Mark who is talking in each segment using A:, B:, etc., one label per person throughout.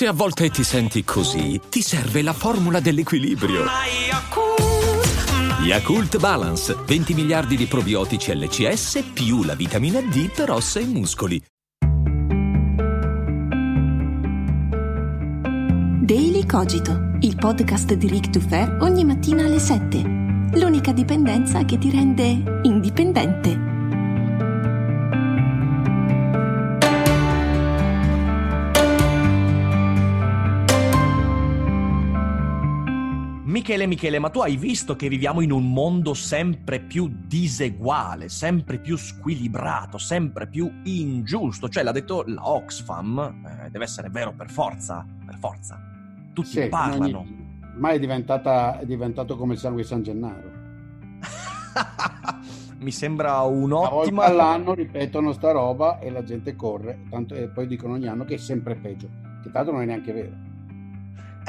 A: Se a volte ti senti così, ti serve la formula dell'equilibrio. Yakult Balance, 20 miliardi di probiotici LCS più la vitamina D per ossa e muscoli.
B: Daily Cogito, il podcast di Rick Dufer ogni mattina alle 7. L'unica dipendenza che ti rende indipendente.
C: Michele, Michele, ma tu hai visto che viviamo in un mondo sempre più diseguale, sempre più squilibrato, sempre più ingiusto? Cioè, l'ha detto la Oxfam, eh, deve essere vero per forza, per forza. Tutti
D: Sì,
C: parlano.
D: Ma è, diventata, è diventato come il sangue San Gennaro.
C: Mi sembra un'ottima...
D: all'anno ripetono sta roba e la gente corre, tanto, e poi dicono ogni anno che è sempre peggio. Che tanto non è neanche vero.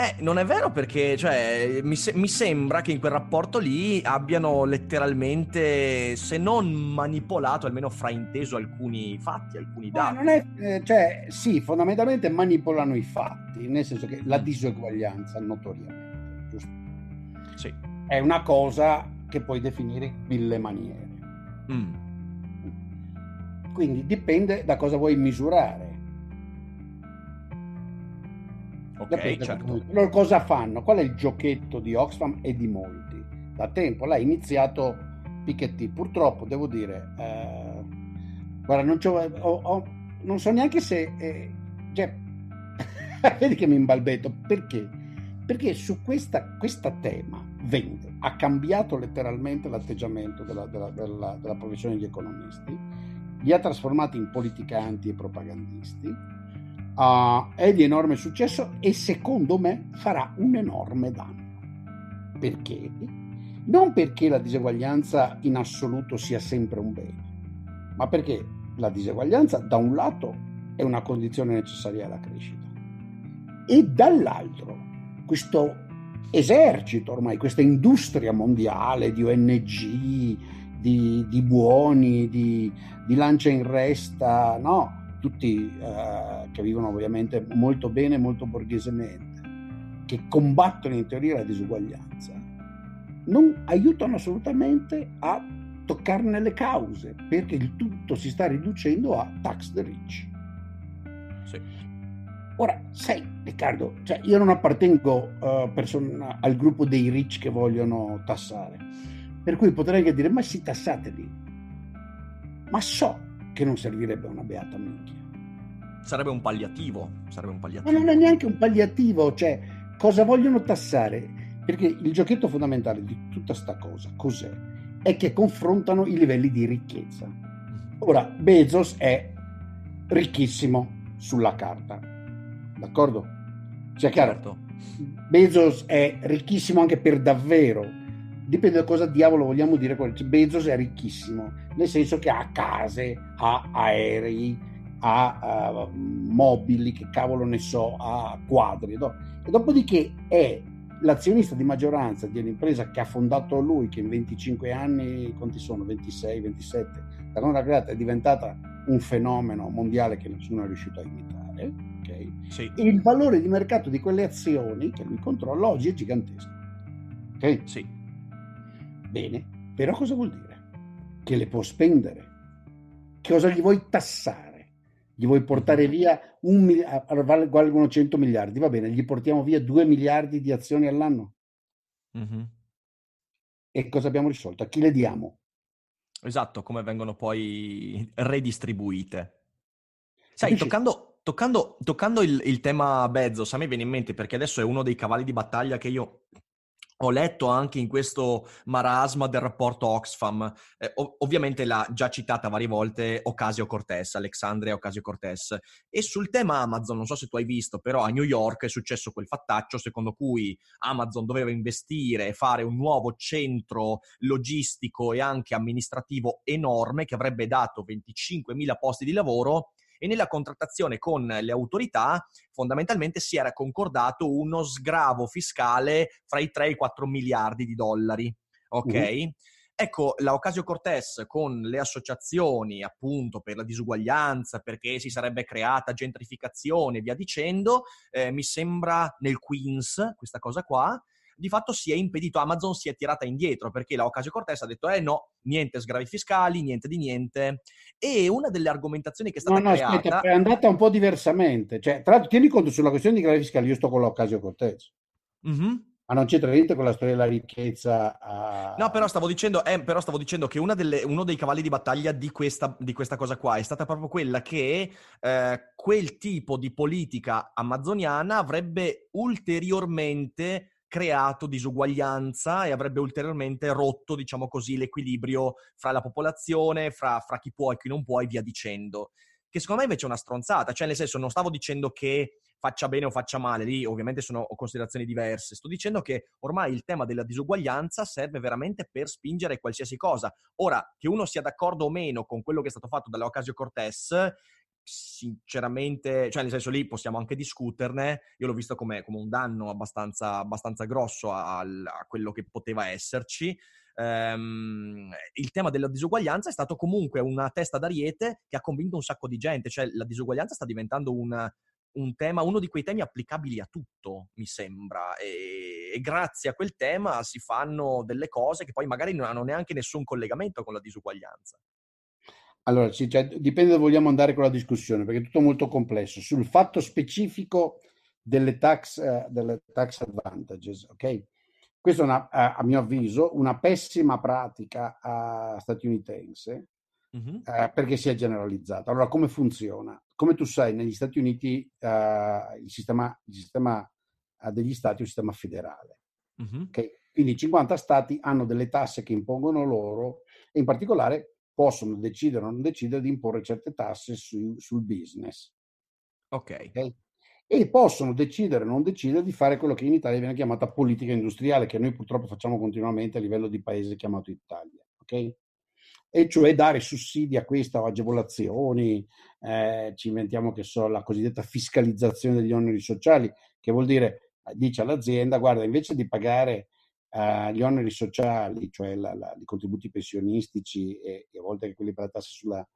C: Eh, non è vero perché, cioè, mi, se- mi sembra che in quel rapporto lì abbiano letteralmente, se non manipolato, almeno frainteso alcuni fatti, alcuni dati.
D: non è, eh, cioè, sì, fondamentalmente manipolano i fatti, nel senso che la diseguaglianza, notoriamente, giusto?
C: Sì.
D: è una cosa che puoi definire in mille maniere.
C: Mm.
D: Quindi dipende da cosa vuoi misurare.
C: Ok, certo.
D: Loro cosa fanno? Qual è il giochetto di Oxfam e di molti? Da tempo l'ha iniziato Piketty. Purtroppo devo dire, eh, guarda, non, c'ho- ho- ho- non so neanche se... eh, cioè, vedi che mi imbalbetto. Perché? Perché su questa, questa tema vende, ha cambiato letteralmente l'atteggiamento della, della- della- della professione di economisti, li ha trasformati in politicanti e propagandisti, Ah, è di enorme successo e secondo me farà un enorme danno. Perché? Non perché la diseguaglianza in assoluto sia sempre un bene, ma perché la diseguaglianza da un lato è una condizione necessaria alla crescita e dall'altro questo esercito ormai, questa industria mondiale di ONG, di, di buoni, di, di lancia in resta, no? Tutti eh, che vivono ovviamente molto bene, molto borghesemente, che combattono in teoria la disuguaglianza, non aiutano assolutamente a toccarne le cause, perché il tutto si sta riducendo a tax the rich.
C: Sì.
D: Ora, sai, Riccardo, cioè io non appartengo eh, person- al gruppo dei rich che vogliono tassare, per cui potrei anche dire, ma sì, tassateli. Ma so che non servirebbe una beata minchia.
C: Sarebbe un palliativo, sarebbe un
D: Ma
C: palliativo.
D: non è neanche un palliativo, cioè cosa vogliono tassare? Perché il giochetto fondamentale di tutta sta cosa, cos'è? È che confrontano i livelli di ricchezza. Ora, Bezos è ricchissimo sulla carta, d'accordo? Cioè, chiaro,
C: Certo.
D: Bezos è ricchissimo anche per davvero. Dipende da cosa diavolo vogliamo dire. Bezos è ricchissimo, nel senso che ha case, ha aerei, ha eh, mobili, che cavolo ne so, ha quadri. no? E dopodiché è l'azionista di maggioranza di un'impresa che ha fondato lui, che in 25 anni, quanti sono? 26, 27, da non creata è diventata un fenomeno mondiale che nessuno è riuscito a imitare. ok?
C: Sì,
D: E il valore di mercato di quelle azioni che lui controlla oggi è gigantesco. Ok?
C: sì.
D: Bene, però cosa vuol dire? Che le può spendere. Che cosa gli vuoi tassare? Gli vuoi portare via un miliardo, valgono 100 miliardi, va bene, gli portiamo via 2 miliardi di azioni all'anno.
C: Mhm.
D: E cosa abbiamo risolto? A chi le diamo?
C: Esatto, come vengono poi redistribuite. Sai, toccando, toccando- toccando il, il tema Bezos, a me viene in mente perché adesso è uno dei cavalli di battaglia che io ho letto anche in questo marasma del rapporto Oxfam. Eh, ov- ovviamente l'ha già citata varie volte Ocasio-Cortez, Alexandria Ocasio-Cortez. E sul tema Amazon, non so se tu hai visto, però a New York è successo quel fattaccio secondo cui Amazon doveva investire e fare un nuovo centro logistico e anche amministrativo enorme che avrebbe dato 25.000 posti di lavoro e nella contrattazione con le autorità fondamentalmente si era concordato uno sgravo fiscale fra i 3 e i 4 miliardi di dollari. Ok?
D: Mhm.
C: Ecco, la Ocasio Cortez con le associazioni appunto per la disuguaglianza, perché si sarebbe creata gentrificazione e via dicendo, eh, mi sembra nel Queens questa cosa qua, di fatto si è impedito, Amazon si è tirata indietro perché la Ocasio Cortez ha detto eh no, niente sgravi fiscali, niente di niente. E una delle argomentazioni che è stata
D: no, no,
C: creata...
D: Aspetta, è andata un po' diversamente. Cioè, tra l'altro, tieni conto sulla questione di sgravi fiscali, io sto con la Ocasio Cortez. Mm-hmm. Ma non c'entra niente con la storia della ricchezza. A...
C: No, però stavo dicendo, eh, però stavo dicendo che delle, uno dei cavalli di battaglia di questa, di questa, cosa qua è stata proprio quella che eh, quel tipo di politica amazoniana avrebbe ulteriormente creato disuguaglianza e avrebbe ulteriormente rotto, diciamo così, l'equilibrio fra la popolazione, fra, fra chi può e chi non può e via dicendo. Che secondo me invece è una stronzata, cioè nel senso non stavo dicendo che faccia bene o faccia male, lì ovviamente sono considerazioni diverse, sto dicendo che ormai il tema della disuguaglianza serve veramente per spingere qualsiasi cosa. Ora, che uno sia d'accordo o meno con quello che è stato fatto dalle Ocasio Cortez, sinceramente, cioè nel senso lì possiamo anche discuterne, io l'ho visto come, come un danno abbastanza, abbastanza grosso a, a, quello che poteva esserci. Um, il tema della disuguaglianza è stato comunque una testa d'ariete che ha convinto un sacco di gente, cioè la disuguaglianza sta diventando un, un tema, uno di quei temi applicabili a tutto, mi sembra, e, e, grazie a quel tema si fanno delle cose che poi magari non hanno neanche nessun collegamento con la disuguaglianza.
D: Allora, sì, cioè, dipende dove vogliamo andare con la discussione, perché è tutto molto complesso. Sul fatto specifico delle tax, uh, delle tax advantages, ok? Questa è, una, a, a mio avviso, una pessima pratica uh, statunitense, mm-hmm. uh, perché si è generalizzata. Allora, come funziona? Come tu sai, negli Stati Uniti il sistema, il sistema degli stati è un sistema federale. Mm-hmm. Okay? Quindi 50 stati hanno delle tasse che impongono loro e in particolare possono decidere o non decidere di imporre certe tasse su, sul business.
C: Ok.
D: okay? E possono decidere o non decidere di fare quello che in Italia viene chiamata politica industriale, che noi purtroppo facciamo continuamente a livello di paese chiamato Italia. Ok? E cioè dare sussidi a questa o agevolazioni, eh, ci inventiamo che so, la cosiddetta fiscalizzazione degli oneri sociali, che vuol dire, dice all'azienda, guarda, invece di pagare uh, gli oneri sociali, cioè la, la, i contributi pensionistici e, e, a volte anche quelli per la tassa sulla,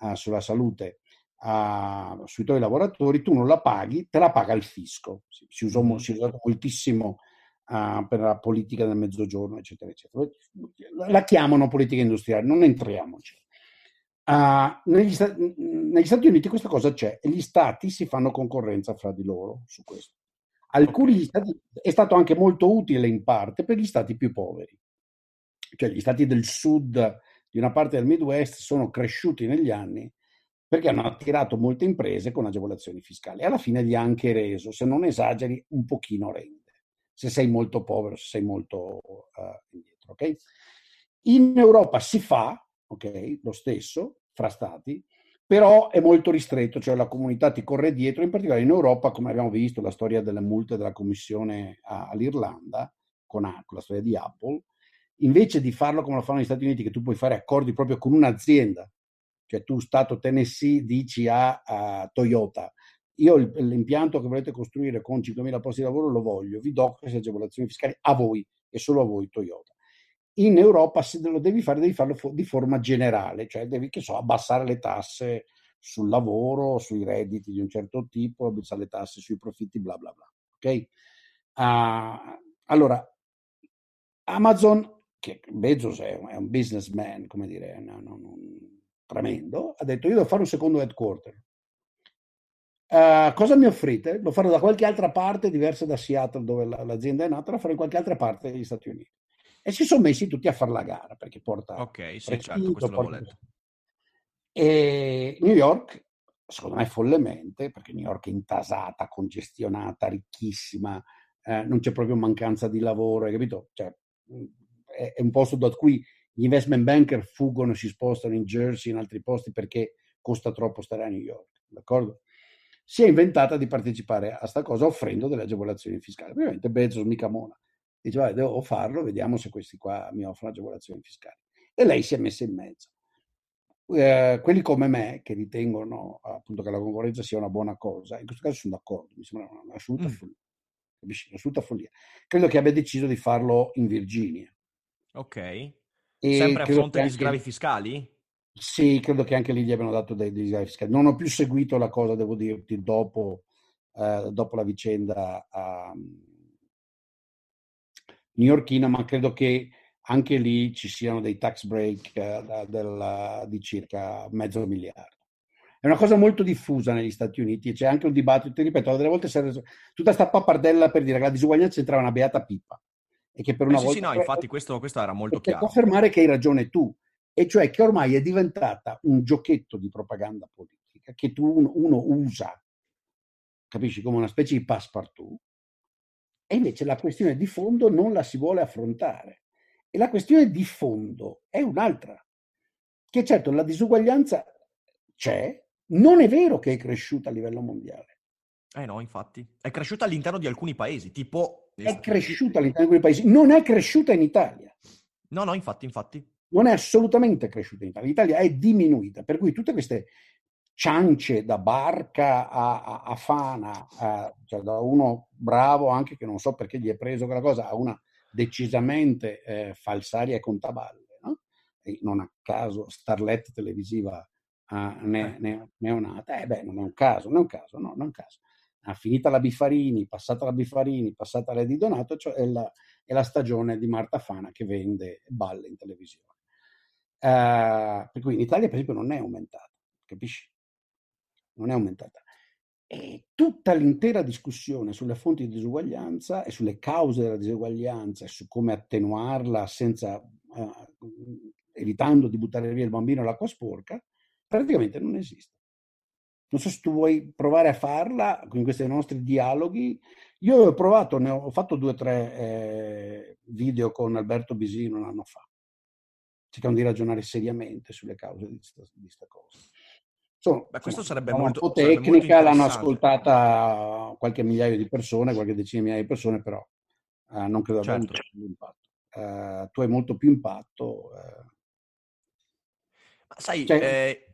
D: uh, sulla salute uh, sui tuoi lavoratori, tu non la paghi, te la paga il fisco. Si, si, usò, mm-hmm. si è usato moltissimo per la politica del mezzogiorno, eccetera, eccetera. La chiamano politica industriale, non entriamoci. Negli, negli Stati Uniti questa cosa c'è e gli stati si fanno concorrenza fra di loro su questo. Alcuni stati, è stato anche molto utile in parte per gli stati più poveri, cioè gli stati del sud di una parte del Midwest sono cresciuti negli anni perché hanno attirato molte imprese con agevolazioni fiscali. Alla fine gli ha anche reso, se non esageri, un pochino rende, se sei molto povero, se sei molto uh, indietro. Okay? In Europa si fa okay, lo stesso fra stati, però è molto ristretto, cioè la comunità ti corre dietro, in particolare in Europa, come abbiamo visto, la storia delle multe della Commissione all'Irlanda, con, la storia di Apple, invece di farlo come lo fanno negli Stati Uniti, che tu puoi fare accordi proprio con un'azienda, cioè tu Stato Tennessee dici a, a Toyota, io l'impianto che volete costruire con 5.000 posti di lavoro lo voglio, vi do queste agevolazioni fiscali a voi e solo a voi Toyota in Europa se lo devi fare devi farlo di forma generale, cioè devi so, abbassare le tasse sul lavoro, sui redditi di un certo tipo, abbassare le tasse sui profitti, bla bla bla. Ok? Uh, allora, Amazon, che Bezos è un, è un businessman, come dire, no, no, no, tremendo, ha detto io devo fare un secondo headquarter. Uh, cosa mi offrite? Lo farò da qualche altra parte diversa da Seattle dove l'azienda è nata, lo farò in qualche altra parte degli Stati Uniti e si sono messi tutti a fare la gara perché porta
C: ok sì certo questo porta... letto.
D: E New York secondo me follemente perché New York è intasata congestionata ricchissima eh, non c'è proprio mancanza di lavoro hai capito? Cioè, è, è un posto da cui gli investment banker fuggono e si spostano in Jersey in altri posti perché costa troppo stare a New York d'accordo? Si è inventata di partecipare a sta cosa offrendo delle agevolazioni fiscali. Ovviamente Bezos mica mona dice vai, devo farlo, vediamo se questi qua mi offrono agevolazioni fiscali. E lei si è messa in mezzo. Eh, quelli come me, che ritengono appunto che la concorrenza sia una buona cosa, in questo caso sono d'accordo, mi sembra un'assoluta mm. follia. Un'assoluta follia. Credo che abbia deciso di farlo in Virginia.
C: Ok. E Sempre a fronte di sgravi fiscali?
D: Sì, credo che anche lì gli abbiano dato dei, dei sgravi fiscali. Non ho più seguito la cosa, devo dirti, dopo, eh, dopo la vicenda a newyorkina, ma credo che anche lì ci siano dei tax break eh, del, di circa mezzo miliardo. È una cosa molto diffusa negli Stati Uniti e c'è anche un dibattito, ti ripeto, delle volte serve tutta questa pappardella per dire che la disuguaglianza entrava una beata pippa. E che per una
C: eh sì,
D: volta...
C: Sì, no, infatti questo, questo era molto chiaro.
D: Per confermare che hai ragione tu, e cioè che ormai è diventata un giochetto di propaganda politica che tu, uno, uno usa, capisci, come una specie di passepartout, e invece la questione di fondo non la si vuole affrontare. E la questione di fondo è un'altra, che certo la disuguaglianza c'è, non è vero che è cresciuta a livello mondiale.
C: Eh no, infatti. È cresciuta all'interno di alcuni paesi, tipo...
D: È cresciuta all'interno di alcuni paesi, non è cresciuta in Italia.
C: No, no, infatti, infatti.
D: Non è assolutamente cresciuta in Italia. L'Italia è diminuita, per cui tutte queste ciance da barca a, a, a Fana, a, cioè da uno bravo anche che non so perché gli è preso quella cosa, a una decisamente eh, falsaria e contaballe. No? E non a caso Starlet televisiva uh, ne, ne, neonata. Eh beh, non è un caso, non è un caso, no, non è un caso. Ha finita la Biffarini, passata la Biffarini, passata la di Donato, cioè è la, è la stagione di Marta Fana che vende balle in televisione. Uh, per cui in Italia, per esempio, non è aumentata, capisci? Non è aumentata. E tutta l'intera discussione sulle fonti di disuguaglianza e sulle cause della disuguaglianza e su come attenuarla senza, uh, evitando di buttare via il bambino all'acqua sporca, praticamente non esiste. Non so se tu vuoi provare a farla con questi nostri dialoghi. Io ho provato, ne ho fatto due o tre eh, video con Alberto Bisino un anno fa, cercando di ragionare seriamente sulle cause di questa cosa.
C: Insomma, Beh, questo sarebbe molto,
D: un po' tecnica, l'hanno ascoltata qualche migliaio di persone, qualche decina di migliaia di persone, però eh, non credo abbia certo. avuto impatto. Eh, tu hai molto più impatto. Eh.
C: Ma sai, cioè, eh,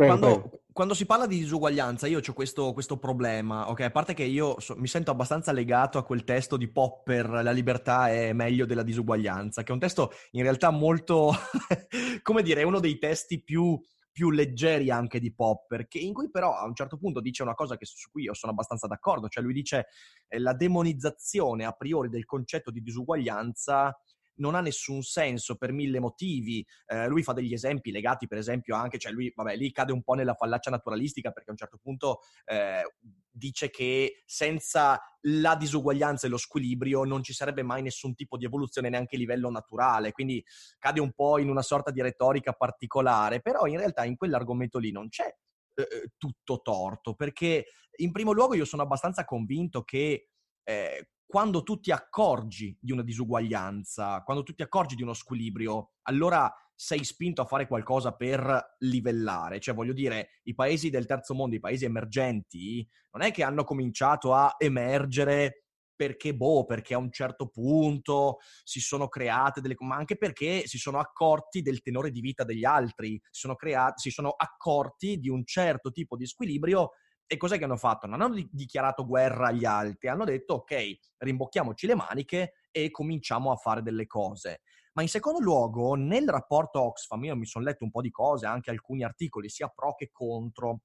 C: Prego, quando, prego. quando, si parla di disuguaglianza, io ho questo, questo, problema, ok? A parte che io so, mi sento abbastanza legato a quel testo di Popper, La libertà è meglio della disuguaglianza, che è un testo in realtà molto, come dire, è uno dei testi più, più leggeri anche di Popper, che, in cui però a un certo punto dice una cosa che, su cui io sono abbastanza d'accordo, cioè lui dice eh, la demonizzazione a priori del concetto di disuguaglianza non ha nessun senso per mille motivi. Eh, lui fa degli esempi legati, per esempio, anche, cioè lui, vabbè, lì cade un po' nella fallaccia naturalistica perché a un certo punto eh, dice che senza la disuguaglianza e lo squilibrio non ci sarebbe mai nessun tipo di evoluzione neanche a livello naturale, quindi cade un po' in una sorta di retorica particolare, però in realtà in quell'argomento lì non c'è eh, eh tutto torto, perché in primo luogo io sono abbastanza convinto che eh, quando tu ti accorgi di una disuguaglianza, quando tu ti accorgi di uno squilibrio, allora sei spinto a fare qualcosa per livellare. Cioè, voglio dire, i paesi del terzo mondo, i paesi emergenti, non è che hanno cominciato a emergere perché, boh, perché a un certo punto si sono create delle... ma anche perché si sono accorti del tenore di vita degli altri, si sono, creati, si sono accorti di un certo tipo di squilibrio e cos'è che hanno fatto? Non hanno dichiarato guerra agli altri, hanno detto ok, rimbocchiamoci le maniche e cominciamo a fare delle cose. Ma in secondo luogo, nel rapporto Oxfam, io mi sono letto un po' di cose, anche alcuni articoli, sia pro che contro,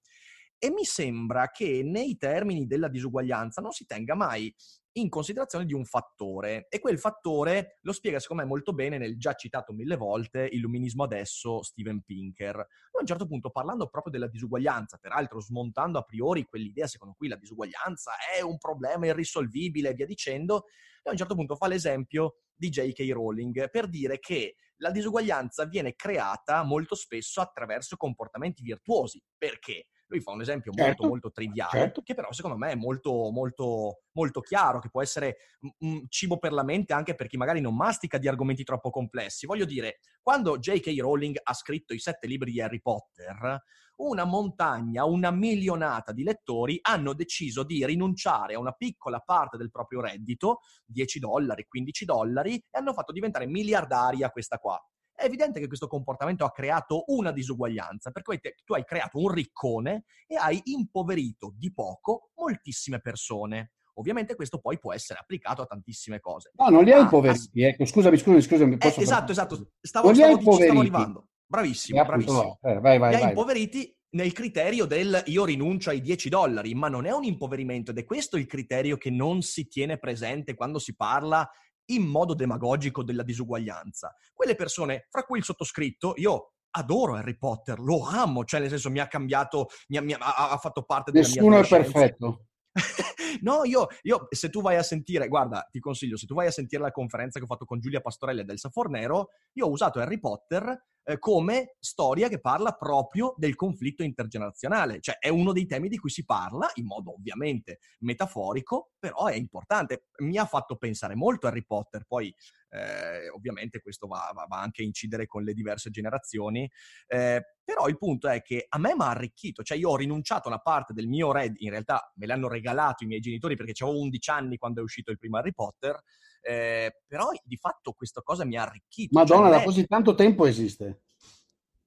C: e mi sembra che nei termini della disuguaglianza non si tenga mai in considerazione di un fattore e quel fattore lo spiega secondo me molto bene nel già citato mille volte Illuminismo adesso Steven Pinker. a un certo punto parlando proprio della disuguaglianza, peraltro smontando a priori quell'idea secondo cui la disuguaglianza è un problema irrisolvibile e via dicendo, a un certo punto fa l'esempio di J.K. Rowling per dire che la disuguaglianza viene creata molto spesso attraverso comportamenti virtuosi. Perché? Lui fa un esempio certo, molto, molto triviale, certo. che però secondo me è molto, molto, molto chiaro, che può essere un cibo per la mente anche per chi magari non mastica di argomenti troppo complessi. Voglio dire, quando J.K. Rowling ha scritto i sette libri di Harry Potter, una montagna, una milionata di lettori hanno deciso di rinunciare a una piccola parte del proprio reddito, 10 dollari, 15 dollari, e hanno fatto diventare miliardaria questa qua è evidente che questo comportamento ha creato una disuguaglianza, perché tu hai creato un riccone e hai impoverito di poco moltissime persone. Ovviamente questo poi può essere applicato a tantissime cose.
D: No, non li hai ah, impoveriti, ass- ecco, scusami, scusami, scusami.
C: Eh, esatto, esatto, stavo, stavo, stavo, stavo arrivando. Bravissimo, bravissimo. Eh, vai, vai, li hai impoveriti nel criterio del io rinuncio ai 10 dollari, ma non è un impoverimento ed è questo il criterio che non si tiene presente quando si parla in modo demagogico della disuguaglianza. Quelle persone, fra cui il sottoscritto, io adoro Harry Potter, lo amo, cioè nel senso mi ha cambiato, mi ha, mi ha, ha fatto parte della
D: Nessuno
C: mia
D: Nessuno è perfetto.
C: no, io, io, se tu vai a sentire, guarda, ti consiglio, se tu vai a sentire la conferenza che ho fatto con Giulia Pastorelli del Safornero, io ho usato Harry Potter eh, come storia che parla proprio del conflitto intergenerazionale, cioè è uno dei temi di cui si parla in modo ovviamente metaforico, però è importante. Mi ha fatto pensare molto Harry Potter, poi eh, ovviamente questo va, va, va, anche a incidere con le diverse generazioni, eh, però il punto è che a me mi ha arricchito, cioè io ho rinunciato a una parte del mio red, in realtà me l'hanno regalato i miei genitori perché avevo 11 anni quando è uscito il primo Harry Potter, eh, però di fatto questa cosa mi ha arricchito.
D: Madonna, cioè, da così tanto tempo esiste.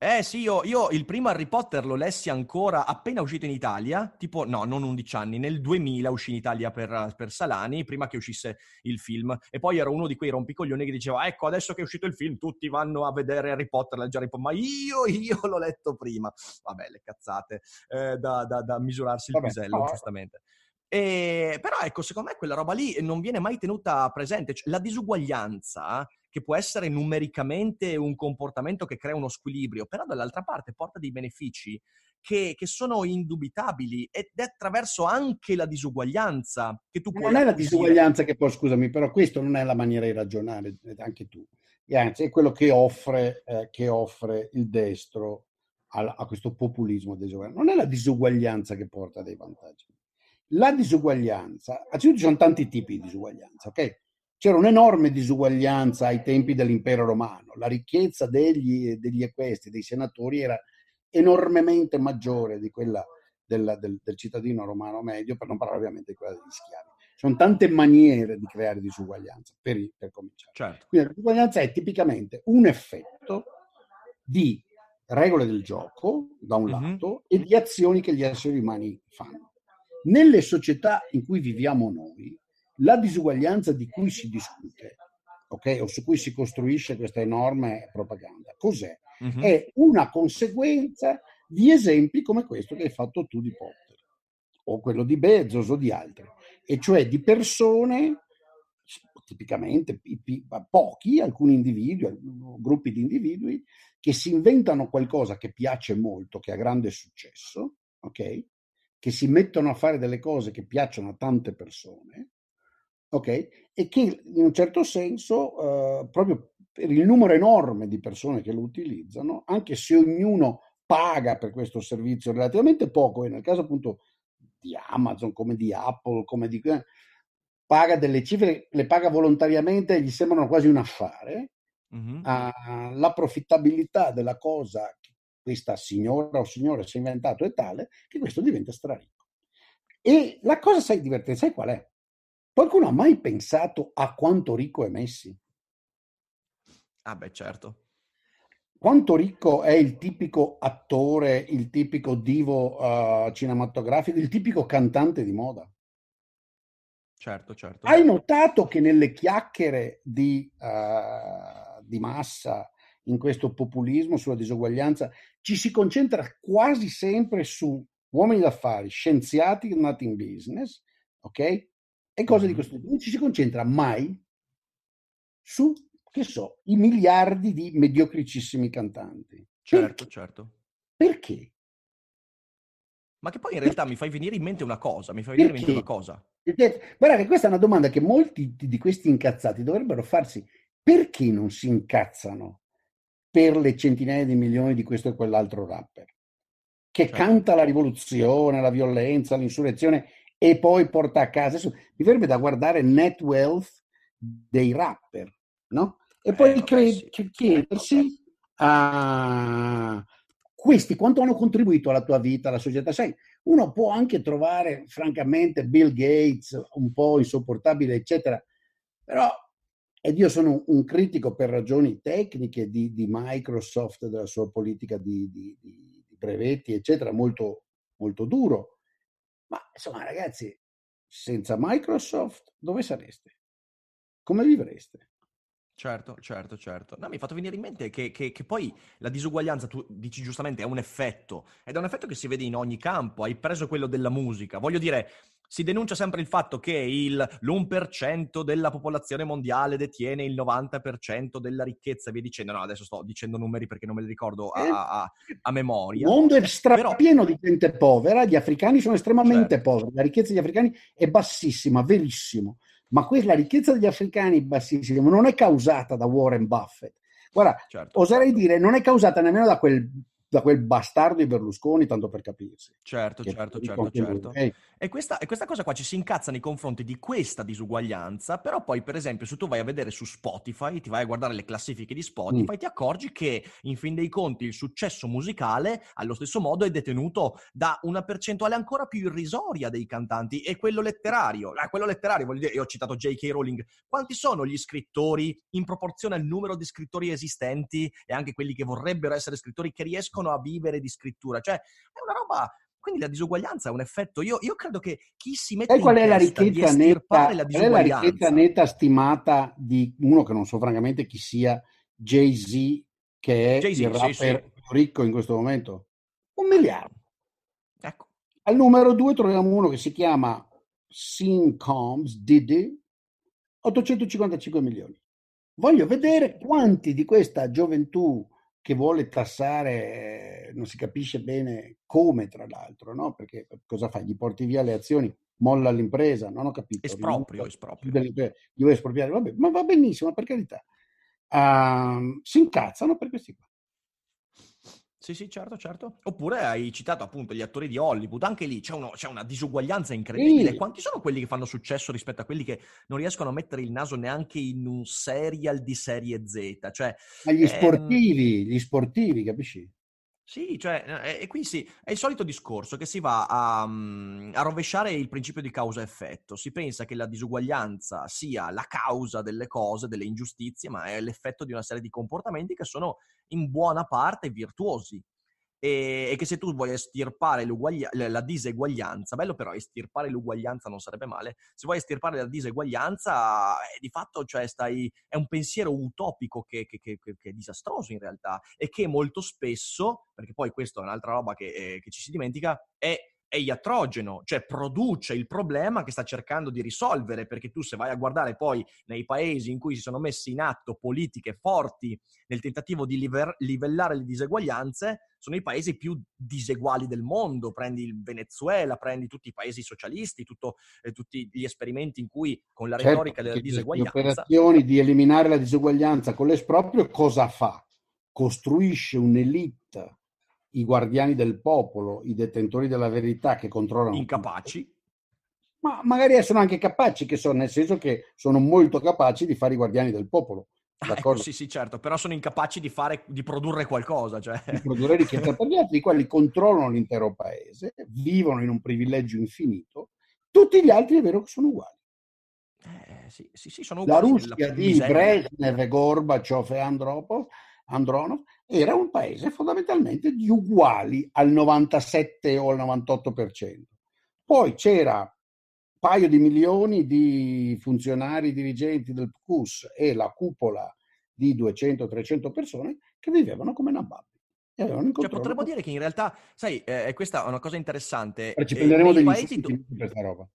C: Eh sì, io, io, il primo Harry Potter lo lessi ancora appena uscito in Italia, tipo no, non 11 anni, nel 2000 uscì in Italia per, per, Salani, prima che uscisse il film. E poi ero uno di quei rompicoglioni che diceva, ecco, adesso che è uscito il film tutti vanno a vedere Harry Potter, leggere Harry Potter, ma io, io l'ho letto prima. Vabbè, le cazzate, eh, da, da, da, misurarsi il Vabbè, pisello, no. giustamente. E, però ecco, secondo me quella roba lì non viene mai tenuta presente. Cioè, la disuguaglianza che può essere numericamente un comportamento che crea uno squilibrio, però dall'altra parte porta dei benefici che, che sono indubitabili ed è attraverso anche la disuguaglianza che tu puoi...
D: Non è la disuguaglianza che poi, scusami, però questo non è la maniera di ragionare, eh, anche tu. E anzi, è quello che offre, eh, che offre il destro a, a questo populismo disuguaglianza. Non è la disuguaglianza che porta dei vantaggi. La disuguaglianza, anzitutto ci sono tanti tipi di disuguaglianza, ok? c'era un'enorme disuguaglianza ai tempi dell'impero romano, la ricchezza degli, degli equesti, dei senatori era enormemente maggiore di quella del, del, del, cittadino romano medio, per non parlare ovviamente di quella degli schiavi. Ci sono tante maniere di creare disuguaglianza per, per cominciare. Certo. Quindi la disuguaglianza è tipicamente un effetto di regole del gioco, da un mm-hmm. lato, e di azioni che gli esseri umani fanno. Nelle società in cui viviamo noi, la disuguaglianza di cui si discute, ok, o su cui si costruisce questa enorme propaganda, cos'è? Uh-huh. È una conseguenza di esempi come questo che hai fatto tu di Potter, o quello di Bezos o di altri, e cioè di persone, tipicamente pochi, alcuni individui, gruppi di individui, che si inventano qualcosa che piace molto, che ha grande successo, ok? Che si mettono a fare delle cose che piacciono a tante persone, ok? E che in un certo senso, eh, proprio per il numero enorme di persone che lo utilizzano, anche se ognuno paga per questo servizio relativamente poco, e nel caso appunto di Amazon, come di Apple, come di... Eh, paga delle cifre, le paga volontariamente e gli sembrano quasi un affare, mm-hmm. uh, la profittabilità della cosa che questa signora o signore si è inventato è tale che questo diventa straricco. E la cosa, sai, divertente, sai qual è? Qualcuno ha mai pensato a quanto ricco è Messi?
C: Ah beh, certo.
D: Quanto ricco è il tipico attore, il tipico divo uh, cinematografico, il tipico cantante di moda?
C: Certo, certo.
D: Hai notato che nelle chiacchiere di, uh, di massa, in questo populismo sulla disuguaglianza, ci si concentra quasi sempre su uomini d'affari, scienziati nati in business, ok? e cose di questo tipo. Non ci si concentra mai su, che so, i miliardi di mediocricissimi cantanti.
C: Certo, Perché? certo.
D: Perché?
C: Ma che poi in realtà Perché? mi fai venire in mente una cosa, mi fai venire Perché? in mente una cosa.
D: Guarda che questa è una domanda che molti di questi incazzati dovrebbero farsi. Perché non si incazzano per le centinaia di milioni di questo e quell'altro rapper? Che certo. canta la rivoluzione, la violenza, l'insurrezione e poi porta a casa. Adesso, mi verrebbe da guardare net wealth dei rapper, no? E poi eh, cre- sì. chiedersi a questi quanto hanno contribuito alla tua vita, alla società. Sai, uno può anche trovare, francamente, Bill Gates un po' insopportabile, eccetera, però, ed io sono un critico per ragioni tecniche di, di Microsoft, della sua politica di, di, di brevetti, eccetera, molto, molto duro ma insomma, ragazzi, senza Microsoft, dove sareste? Come vivreste?
C: Certo, certo, certo. No, mi hai fatto venire in mente che, che, che, poi la disuguaglianza, tu dici giustamente, è un effetto, ed è un effetto che si vede in ogni campo. Hai preso quello della musica. Voglio dire, si denuncia sempre il fatto che il, l'1% della popolazione mondiale detiene il 90% della ricchezza e via dicendo. No, adesso sto dicendo numeri perché non me li ricordo a, a, a memoria.
D: Il mondo è strapieno Però... di gente povera, gli africani sono estremamente certo. poveri, la ricchezza degli africani è bassissima, verissimo ma questa ricchezza degli africani bassissima non è causata da Warren Buffett. Guarda, certo. oserei dire, non è causata nemmeno da quel da quel bastardo di Berlusconi, tanto per capirsi.
C: Certo, certo, certo, certo. Okay. E, questa, e, questa, cosa qua ci si incazza nei confronti di questa disuguaglianza, però poi per esempio se tu vai a vedere su Spotify, ti vai a guardare le classifiche di Spotify, mm. ti accorgi che in fin dei conti il successo musicale allo stesso modo è detenuto da una percentuale ancora più irrisoria dei cantanti e quello letterario. Eh, quello letterario, voglio dire, io ho citato J.K. Rowling, quanti sono gli scrittori in proporzione al numero di scrittori esistenti e anche quelli che vorrebbero essere scrittori che riescono riescono a vivere di scrittura. Cioè, è una roba quindi la disuguaglianza è un effetto. Io, io credo che chi si mette
D: in qual è
C: la
D: ricchezza netta, la qual è la ricchezza netta stimata di uno che non so francamente chi sia, Jay-Z, che è Jay-Z, il rapper sì. ricco in questo momento? Un miliardo. Ecco. Al numero due troviamo uno che si chiama Sincoms Diddy, 855 milioni. Voglio vedere quanti di questa gioventù che vuole tassare, non si capisce bene come, tra l'altro, no? Perché cosa fai? Gli porti via le azioni, molla l'impresa, non ho capito.
C: Esproprio, esproprio.
D: Gli vuoi espropriare, vabbè, ma va benissimo, per carità. Uh, si incazzano per questi qua.
C: Sì, sì, certo, certo. Oppure hai citato appunto gli attori di Hollywood, anche lì c'è, uno, c'è una disuguaglianza incredibile. Sì. Quanti sono quelli che fanno successo rispetto a quelli che non riescono a mettere il naso neanche in un serial di serie Z? Cioè,
D: Ma gli ehm... sportivi, gli sportivi, capisci?
C: Sì, cioè, e qui sì, è il solito discorso che si va a, mm, a, rovesciare il principio di causa-effetto. Si pensa che la disuguaglianza sia la causa delle cose, delle ingiustizie, ma è l'effetto di una serie di comportamenti che sono in buona parte virtuosi e, e, che se tu vuoi estirpare la diseguaglianza, bello però estirpare l'uguaglianza non sarebbe male, se vuoi estirpare la diseguaglianza, eh, di fatto cioè stai, è un pensiero utopico che, che, che, che, è disastroso in realtà e che molto spesso, perché poi questa è un'altra roba che, eh, che ci si dimentica, è è iatrogeno, cioè produce il problema che sta cercando di risolvere, perché tu se vai a guardare poi nei paesi in cui si sono messe in atto politiche forti nel tentativo di liver- livellare le diseguaglianze, sono i paesi più diseguali del mondo, prendi il Venezuela, prendi tutti i paesi socialisti, tutto, eh, tutti gli esperimenti in cui con la certo, retorica della diseguaglianza...
D: Le operazioni di eliminare la diseguaglianza con l'esproprio cosa fa? Costruisce un'elite i guardiani del popolo, i detentori della verità che controllano.
C: Incapaci.
D: Tutto. Ma magari sono anche capaci, che sono, nel senso che sono molto capaci di fare i guardiani del popolo.
C: Ah, ecco, sì, sì, certo, però sono incapaci di, fare, di produrre qualcosa. Cioè.
D: Di produrre ricchezza per gli altri, i quali controllano l'intero paese, vivono in un privilegio infinito. Tutti gli altri è vero che sono uguali.
C: Eh, sì, sì, sì, sono uguali.
D: La Russia di Brezhnev, Gorbaciov e Andropov Andronov, era un paese fondamentalmente di uguali al 97 o al 98%. Poi c'era un paio di milioni di funzionari dirigenti del PQS e la cupola di 200-300 persone che vivevano come nababbi.
C: Cioè, potremmo dire che in realtà, sai, eh, questa è una cosa interessante.
D: ci prenderemo eh, degli paesi per questa roba.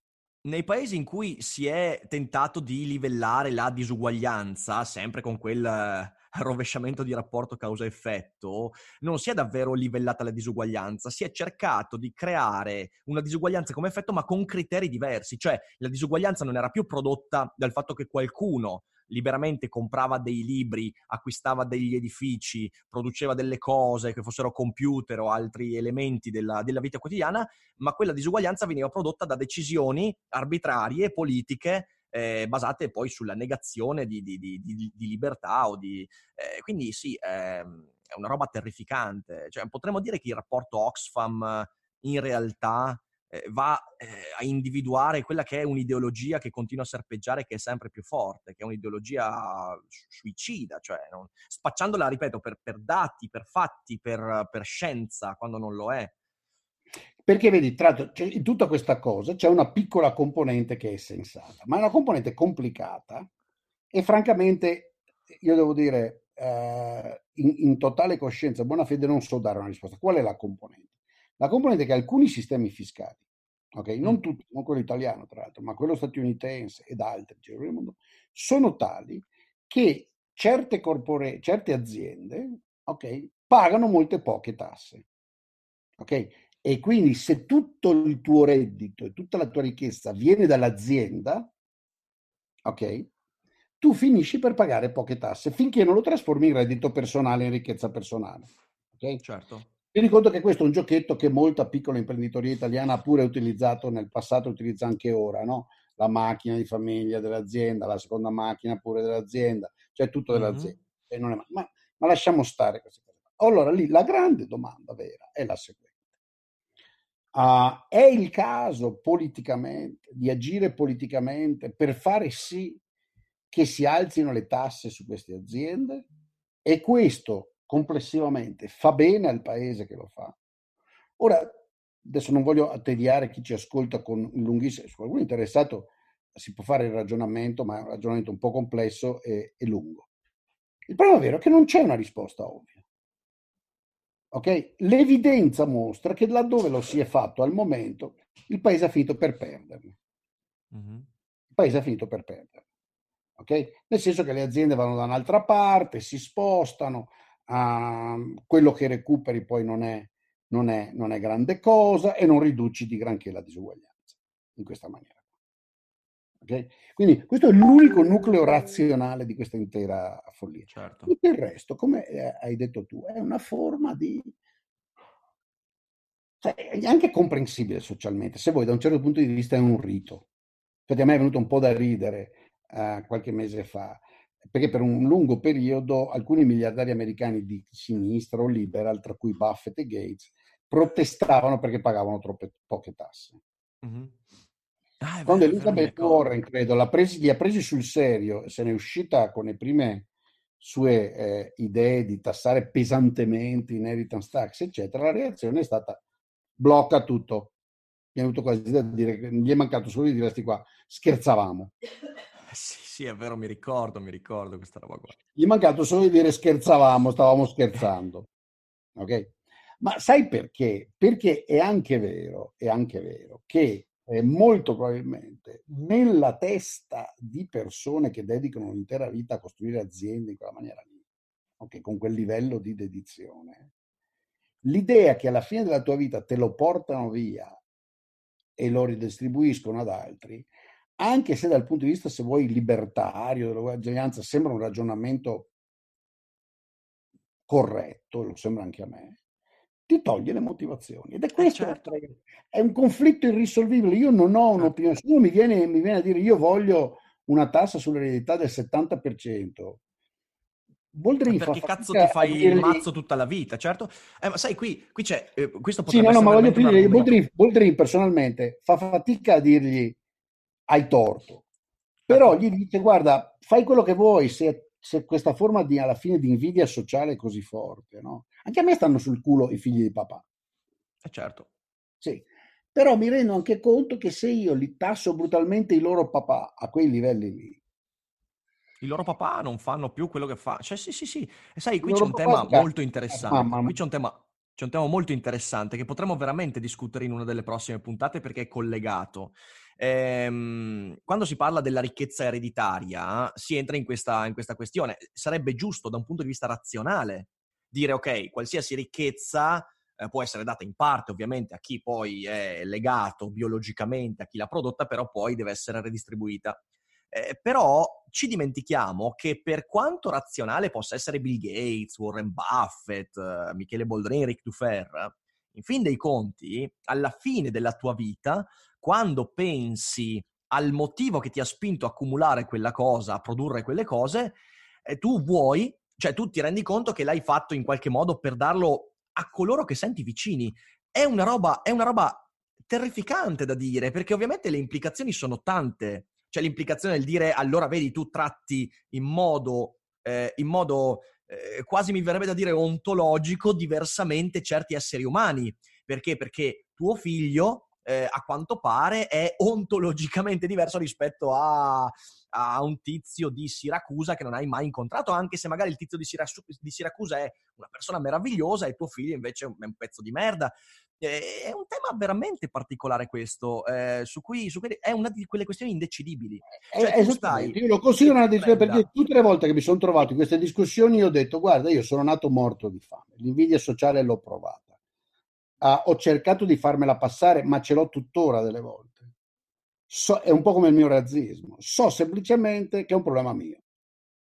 C: Nei paesi in cui si è tentato di livellare la disuguaglianza, sempre con quel rovesciamento di rapporto causa-effetto, non si è davvero livellata la disuguaglianza, si è cercato di creare una disuguaglianza come effetto ma con criteri diversi, cioè la disuguaglianza non era più prodotta dal fatto che qualcuno liberamente comprava dei libri, acquistava degli edifici, produceva delle cose che fossero computer o altri elementi della, della vita quotidiana, ma quella disuguaglianza veniva prodotta da decisioni arbitrarie, politiche, eh, basate poi sulla negazione di, di, di, di libertà o di... Eh, quindi sì, ehm, è una roba terrificante. Cioè, potremmo dire che il rapporto Oxfam in realtà eh, va eh, a individuare quella che è un'ideologia che continua a serpeggiare, che è sempre più forte, che è un'ideologia suicida, cioè non, spacciandola, ripeto, per, per, dati, per fatti, per, per scienza, quando non lo è.
D: Perché vedi, tra, cioè, in tutta questa cosa c'è una piccola componente che è sensata, ma è una componente complicata e francamente io devo dire, eh, in, in, totale coscienza, buona fede, non so dare una risposta. Qual è la componente? La componente è che alcuni sistemi fiscali, okay, non mm. tutti, non quello italiano tra l'altro, ma quello statunitense ed altri, mondo, sono tali che certe, corpore, certe aziende okay, pagano molte poche tasse. Okay? E quindi se tutto il tuo reddito e tutta la tua ricchezza viene dall'azienda, ok? Tu finisci per pagare poche tasse finché non lo trasformi in reddito personale, in ricchezza personale. Ok?
C: Certo.
D: Tieni conto che questo è un giochetto che molta piccola imprenditoria italiana ha pure utilizzato nel passato, utilizza anche ora, no? La macchina di famiglia dell'azienda, la seconda macchina pure dell'azienda, cioè tutto dell'azienda. Mm-hmm. Ma, ma, lasciamo stare queste cose. Allora lì la grande domanda vera è la seguente. Uh, è il caso politicamente di agire politicamente per fare sì che si alzino le tasse su queste aziende e questo complessivamente fa bene al paese che lo fa. Ora, adesso non voglio attediare chi ci ascolta con un lunghissimo, se qualcuno è interessato si può fare il ragionamento, ma è un ragionamento un po' complesso e, e lungo. Il problema vero è che non c'è una risposta ovvia. Okay? L'evidenza mostra che laddove lo si è fatto al momento, il paese ha finito per perderlo. Mm-hmm. Il paese ha finito per perderlo. Okay? Nel senso che le aziende vanno da un'altra parte, si spostano, uh, quello che recuperi poi non è, non, è, non è grande cosa e non riduci di granché la disuguaglianza in questa maniera. Okay? Quindi questo è l'unico nucleo razionale di questa intera follia. Certo. Tutto il resto, come eh, hai detto tu, è una forma di... Cioè, è anche comprensibile socialmente, se vuoi da un certo punto di vista è un rito. Infatti a me è venuto un po' da ridere uh, qualche mese fa, perché per un lungo periodo alcuni miliardari americani di sinistra o liberal, tra cui Buffett e Gates, protestavano perché pagavano troppe poche tasse. Mm-hmm. Ah, Quando vero, Elizabeth Warren, credo, presi, li ha presi sul serio, se ne è uscita con le prime sue eh, idee di tassare pesantemente inheritance tax, eccetera, la reazione è stata blocca tutto. Mi è venuto quasi da dire che gli è mancato solo di diresti qua, scherzavamo.
C: Sì, sì, è vero, mi ricordo, mi ricordo questa roba qua.
D: Gli è mancato solo di dire scherzavamo, stavamo scherzando. Ok? Ma sai perché? Perché è anche vero, è anche vero che eh, molto probabilmente nella testa di persone che dedicano l'intera vita a costruire aziende in quella maniera lì, okay, con quel livello di dedizione, l'idea che alla fine della tua vita te lo portano via e lo ridistribuiscono ad altri, anche se dal punto di vista, se vuoi, libertario, dell'uguaglianza, sembra un ragionamento corretto, lo sembra anche a me, ti toglie le motivazioni. Ed è eh, questo, certo. è un conflitto irrisolvibile. Io non ho un'opinione, se uno mi viene, mi viene a dire io voglio una tassa sull'eredità del 70%,
C: Boldrin perché cazzo ti fai il mazzo tutta la vita, certo? Eh, ma sai, qui, qui c'è... Eh, questo
D: sì, no, no, ma voglio. Boldrin, Boldrin personalmente fa fatica a dirgli hai torto. Però certo. gli dice, guarda, fai quello che vuoi, se, se questa forma di, alla fine di invidia sociale è così forte, no? Anche a me stanno sul culo i figli di papà.
C: Eh certo.
D: Sì, però mi rendo anche conto che se io li tasso brutalmente i loro papà a quei livelli lì,
C: i loro papà non fanno più quello che fa. Cioè, sì, sì, sì. E sai, qui c'è un tema molto interessante. Mamma. Qui c'è un tema, c'è un tema molto interessante che potremmo veramente discutere in una delle prossime puntate perché è collegato. Ehm, quando si parla della ricchezza ereditaria, si entra in questa, in questa questione. Sarebbe giusto da un punto di vista razionale dire ok, qualsiasi ricchezza eh, può essere data in parte ovviamente a chi poi è legato biologicamente a chi l'ha prodotta, però poi deve essere redistribuita. Eh, però ci dimentichiamo che per quanto razionale possa essere Bill Gates, Warren Buffett, eh, Michele Boldrin, Rick Dufer, in fin dei conti, alla fine della tua vita, quando pensi al motivo che ti ha spinto a accumulare quella cosa, a produrre quelle cose, eh, tu vuoi cioè tu ti rendi conto che l'hai fatto in qualche modo per darlo a coloro che senti vicini. È una roba, è una roba terrificante da dire, perché ovviamente le implicazioni sono tante. C'è l'implicazione del dire allora vedi tu tratti in modo, eh, in modo eh, quasi mi verrebbe da dire ontologico diversamente certi esseri umani. Perché? Perché tu tuo figlio eh, a quanto pare è ontologicamente diverso rispetto a, a, un tizio di Siracusa che non hai mai incontrato, anche se magari il tizio di, Sirac- di Siracusa è una persona meravigliosa e tuo figlio invece è un, pezzo di merda. è un tema veramente particolare questo, eh, su, cui, su, cui, è una di quelle questioni indecidibili.
D: Cioè, eh, stai, io lo considero una decisione perché tutte le volte che mi sono trovato in queste discussioni ho detto guarda io sono nato morto di fame, l'invidia sociale l'ho provata Uh, ho cercato di farmela passare, ma ce l'ho tuttora delle volte. So, è un po' come il mio razzismo. So semplicemente che è un problema mio.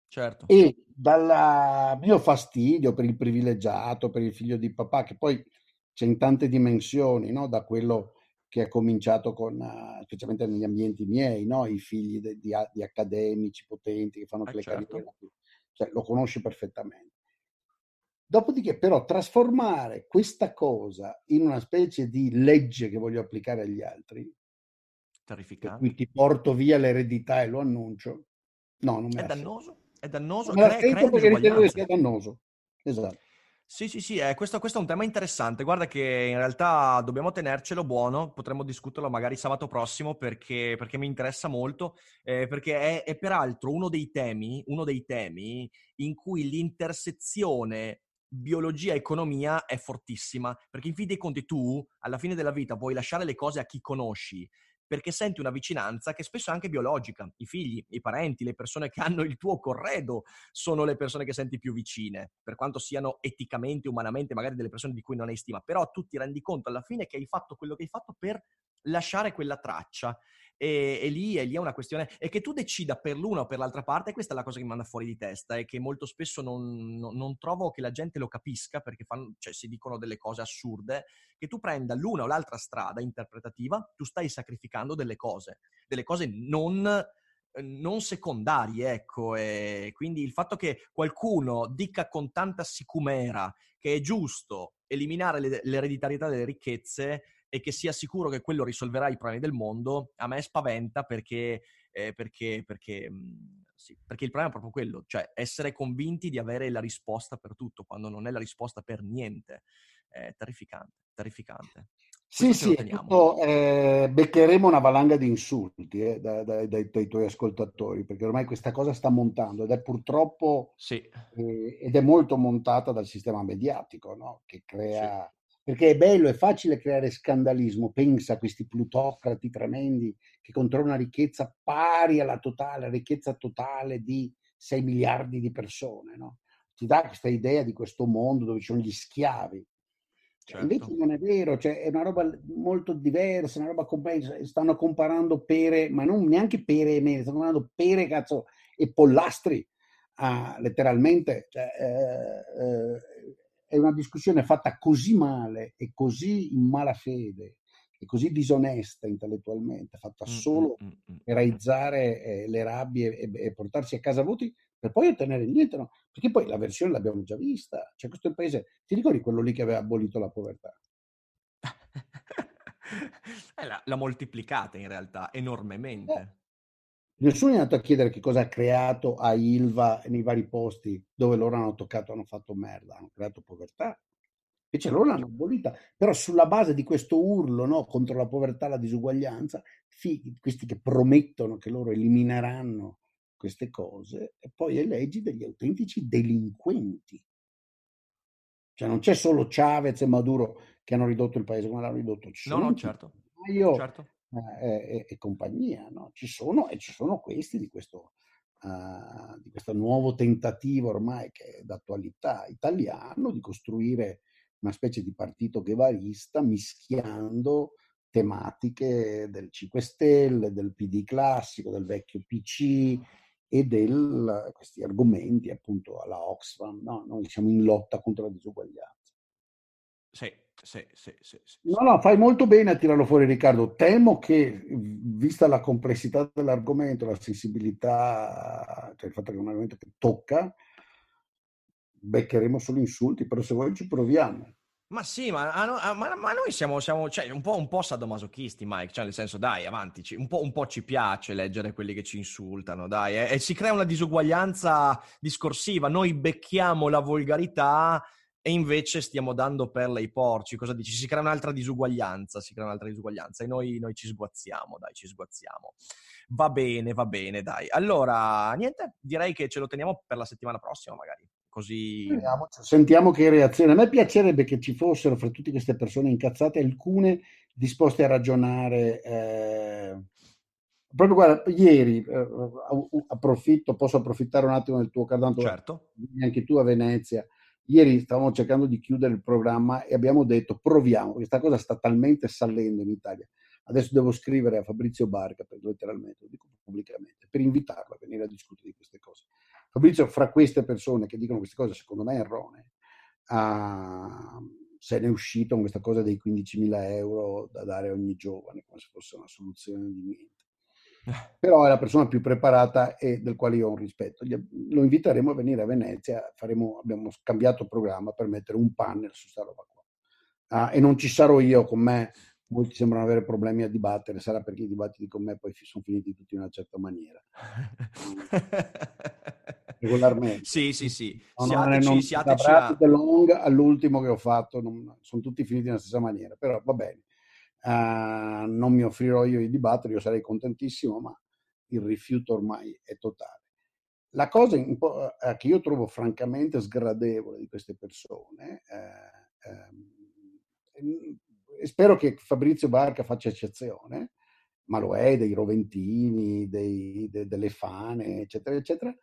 C: Certo.
D: E dal mio fastidio per il privilegiato, per il figlio di papà, che poi c'è in tante dimensioni, no? da quello che è cominciato con, uh, specialmente negli ambienti miei, no? i figli de, di, di, accademici potenti che fanno ah, le certo. carriere. Cioè, lo conosci perfettamente. Dopodiché, però, trasformare questa cosa in una specie di legge che voglio applicare agli altri,
C: terrificante.
D: Qui ti porto via l'eredità e lo annuncio. No, non mi
C: è dannoso. È dannoso.
D: Me crea, crea perché ritengo che sia dannoso. Esatto.
C: Sì, sì, sì, eh, questo, questo, è un tema interessante. Guarda che in realtà dobbiamo tenercelo buono, potremmo discuterlo magari sabato prossimo perché, perché mi interessa molto, eh, perché è, è, peraltro uno dei temi, uno dei temi in cui l'intersezione biologia-economia è fortissima, perché in fin dei conti tu, alla fine della vita, puoi lasciare le cose a chi conosci, perché senti una vicinanza che spesso è anche biologica. I figli, i parenti, le persone che hanno il tuo corredo sono le persone che senti più vicine, per quanto siano eticamente, umanamente, magari delle persone di cui non hai stima, però tu ti rendi conto alla fine che hai fatto quello che hai fatto per lasciare quella traccia e, e, lì, e, lì, è una questione, e che tu decida per l'una o per l'altra parte, questa è la cosa che mi manda fuori di testa e che molto spesso non, non, non trovo che la gente lo capisca perché fanno, cioè, si dicono delle cose assurde, che tu prenda l'una o l'altra strada interpretativa, tu stai sacrificando delle cose, delle cose non non secondarie, ecco, e quindi il fatto che qualcuno dica con tanta sicumera che è giusto eliminare l'ereditarietà delle ricchezze e che sia sicuro che quello risolverà i problemi del mondo, a me spaventa perché, eh, perché, perché, mh, sì, perché il problema è proprio quello, cioè essere convinti di avere la risposta per tutto, quando non è la risposta per niente. È terrificante, terrificante.
D: Sì, sì, tutto, eh, beccheremo una valanga di insulti eh, dai, dai, dai, dai, tuoi ascoltatori, perché ormai questa cosa sta montando ed è purtroppo
C: sì.
D: eh, ed è molto montata dal sistema mediatico, no? che crea perché è bello, è facile creare scandalismo. Pensa a questi plutocrati tremendi che controllano una ricchezza pari alla totale, ricchezza totale di 6 miliardi di persone. No? Ti dà questa idea di questo mondo dove ci sono gli schiavi. Cioè, certo. Invece non è vero, cioè, è una roba molto diversa, una roba complessa. Stanno comparando pere, ma non neanche pere e mele, stanno comparando pere, cazzo, e pollastri. Ah, letteralmente, cioè, eh, eh, è una discussione fatta così male e così in malafede e così disonesta intellettualmente, fatta mm, solo mm, mm, per aizzare eh, le rabbie e, e, portarsi a casa voti per poi ottenere niente, no? Perché poi la versione l'abbiamo già vista. Cioè, questo è il paese, ti ricordi quello lì che aveva abolito la povertà?
C: eh, l'ha moltiplicata in realtà enormemente.
D: Eh. Nessuno è andato a chiedere che cosa ha creato a Ilva nei vari posti dove loro hanno toccato, hanno fatto merda, hanno creato povertà. Invece loro l'hanno abolita, però sulla base di questo urlo no, contro la povertà e la disuguaglianza, fighi, questi che promettono che loro elimineranno queste cose, e poi eleggi degli autentici delinquenti. Cioè non c'è solo Chavez e Maduro che hanno ridotto il paese come l'hanno ridotto.
C: Ci no, no, certo. Io, certo
D: e, e, compagnia. No? Ci sono e ci sono questi di questo, uh, di questo nuovo tentativo ormai che è d'attualità italiano di costruire una specie di partito guevarista mischiando tematiche del 5 Stelle, del PD classico, del vecchio PC e di questi argomenti appunto alla Oxfam. No? Noi siamo in lotta contro la disuguaglianza.
C: Sì, sì, sì, sì,
D: No, no, fai molto bene a tirarlo fuori, Riccardo. Temo che, vista la complessità dell'argomento, la sensibilità, cioè il fatto che è un argomento che tocca, beccheremo solo insulti, però se vuoi ci proviamo.
C: Ma sì, ma, ma, ma noi siamo, siamo cioè, un, po', un po' sadomasochisti, Mike, cioè nel senso, dai, avanti, un po', un po', ci piace leggere quelli che ci insultano, dai, e, e si crea una disuguaglianza discorsiva, noi becchiamo la volgarità e invece stiamo dando perla ai porci. Cosa dici? Si crea un'altra disuguaglianza, si crea un'altra disuguaglianza e noi, noi ci sguazziamo, dai, ci sguazziamo. Va bene, va bene, dai. Allora, niente, direi che ce lo teniamo per la settimana prossima magari. Così...
D: Sentiamo che reazione. A me piacerebbe che ci fossero fra tutte queste persone incazzate alcune disposte a ragionare. Eh... Proprio guarda, ieri eh, approfitto, posso approfittare un attimo del tuo cantato,
C: certo.
D: anche tu a Venezia. Ieri stavamo cercando di chiudere il programma e abbiamo detto proviamo, questa cosa sta talmente salendo in Italia. Adesso devo scrivere a Fabrizio Barca, per, letteralmente, lo dico pubblicamente, per invitarlo a venire a discutere di queste cose. Fabrizio, fra queste persone che dicono queste cose, secondo me erronee, uh, se ne è uscito con questa cosa dei 15.000 euro da dare a ogni giovane, come se fosse una soluzione di niente. Però è la persona più preparata e del quale io ho un rispetto. Lo inviteremo a venire a Venezia, faremo, abbiamo scambiato programma per mettere un panel su questa roba qua. Uh, e non ci sarò io con me molti sembrano avere problemi a dibattere, sarà perché i dibattiti con me poi sono finiti tutti in una certa maniera. Regolarmente.
C: Sì, sì, sì.
D: No, siateci, non, siateci a... long all'ultimo che ho fatto, non, sono tutti finiti nella stessa maniera, però va bene. Uh, non mi offrirò io di dibattere, io sarei contentissimo, ma il rifiuto ormai è totale. La cosa eh, che io trovo francamente sgradevole di queste persone eh, eh, spero che Fabrizio Barca faccia eccezione, ma lo è, dei Roventini, dei, de, delle Fane, eccetera, eccetera,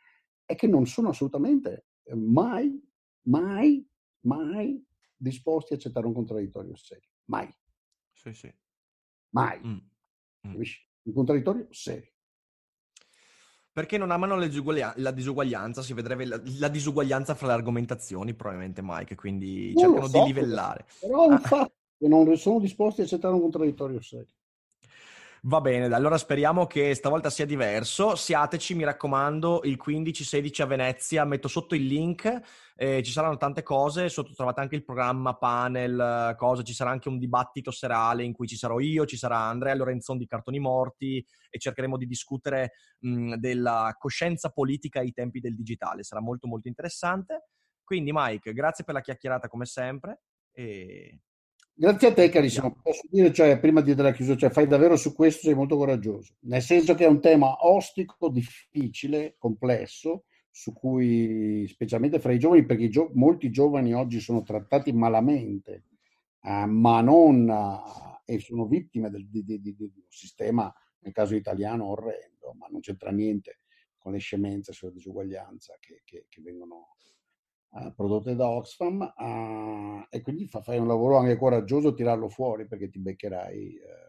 D: è che non sono assolutamente eh, mai, mai, mai disposti a accettare un contraddittorio serio. Mai.
C: Sì, sì.
D: Mai. Mm. Mm. Un contraddittorio serio.
C: Perché non amano la disuguaglianza, si vedrebbe la, la, disuguaglianza fra le argomentazioni, probabilmente Mike, quindi non cercano so, di livellare.
D: Però è un fatto e non sono disposti a accettare un contraddittorio serio.
C: Va bene, allora speriamo che stavolta sia diverso. Siateci, mi raccomando, il 15-16 a Venezia. Metto sotto il link, eh, ci saranno tante cose. Sotto trovate anche il programma, panel, cose. Ci sarà anche un dibattito serale in cui ci sarò io, ci sarà Andrea Lorenzon di Cartoni Morti e cercheremo di discutere mh, della coscienza politica ai tempi del digitale. Sarà molto, molto interessante. Quindi, Mike, grazie per la chiacchierata come sempre. E
D: Grazie a te, carissimo. Posso dire, cioè, prima di della chiusura, cioè, fai davvero su questo, sei molto coraggioso. Nel senso che è un tema ostico, difficile, complesso, su cui, specialmente fra i giovani, perché gio- molti giovani oggi sono trattati malamente, eh, ma non, eh, e sono vittime del, di, di, di, di, un sistema, nel caso italiano, orrendo, ma non c'entra niente con le scemenze sulla disuguaglianza che, che, che vengono uh, prodotte da Oxfam uh, e quindi fa, fai un lavoro anche coraggioso tirarlo fuori perché ti beccherai
C: uh,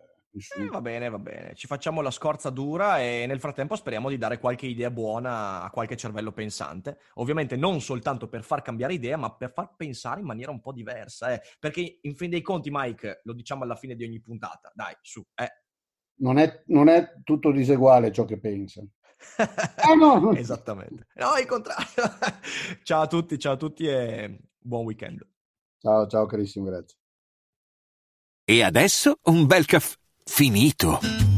C: eh, va bene, va bene. Ci facciamo la scorza dura e nel frattempo speriamo di dare qualche idea buona a qualche cervello pensante. Ovviamente non soltanto per far cambiare idea, ma per far pensare in maniera un po' diversa. Eh. Perché in fin dei conti, Mike, lo diciamo alla fine di ogni puntata, dai, su, eh.
D: Non è, non è tutto diseguale ciò che pensa.
C: Ah, no. Esattamente. No, il contrario. ciao a tutti, ciao a tutti e buon weekend.
D: Ciao, ciao carissimo, grazie.
E: E adesso un bel caffè finito.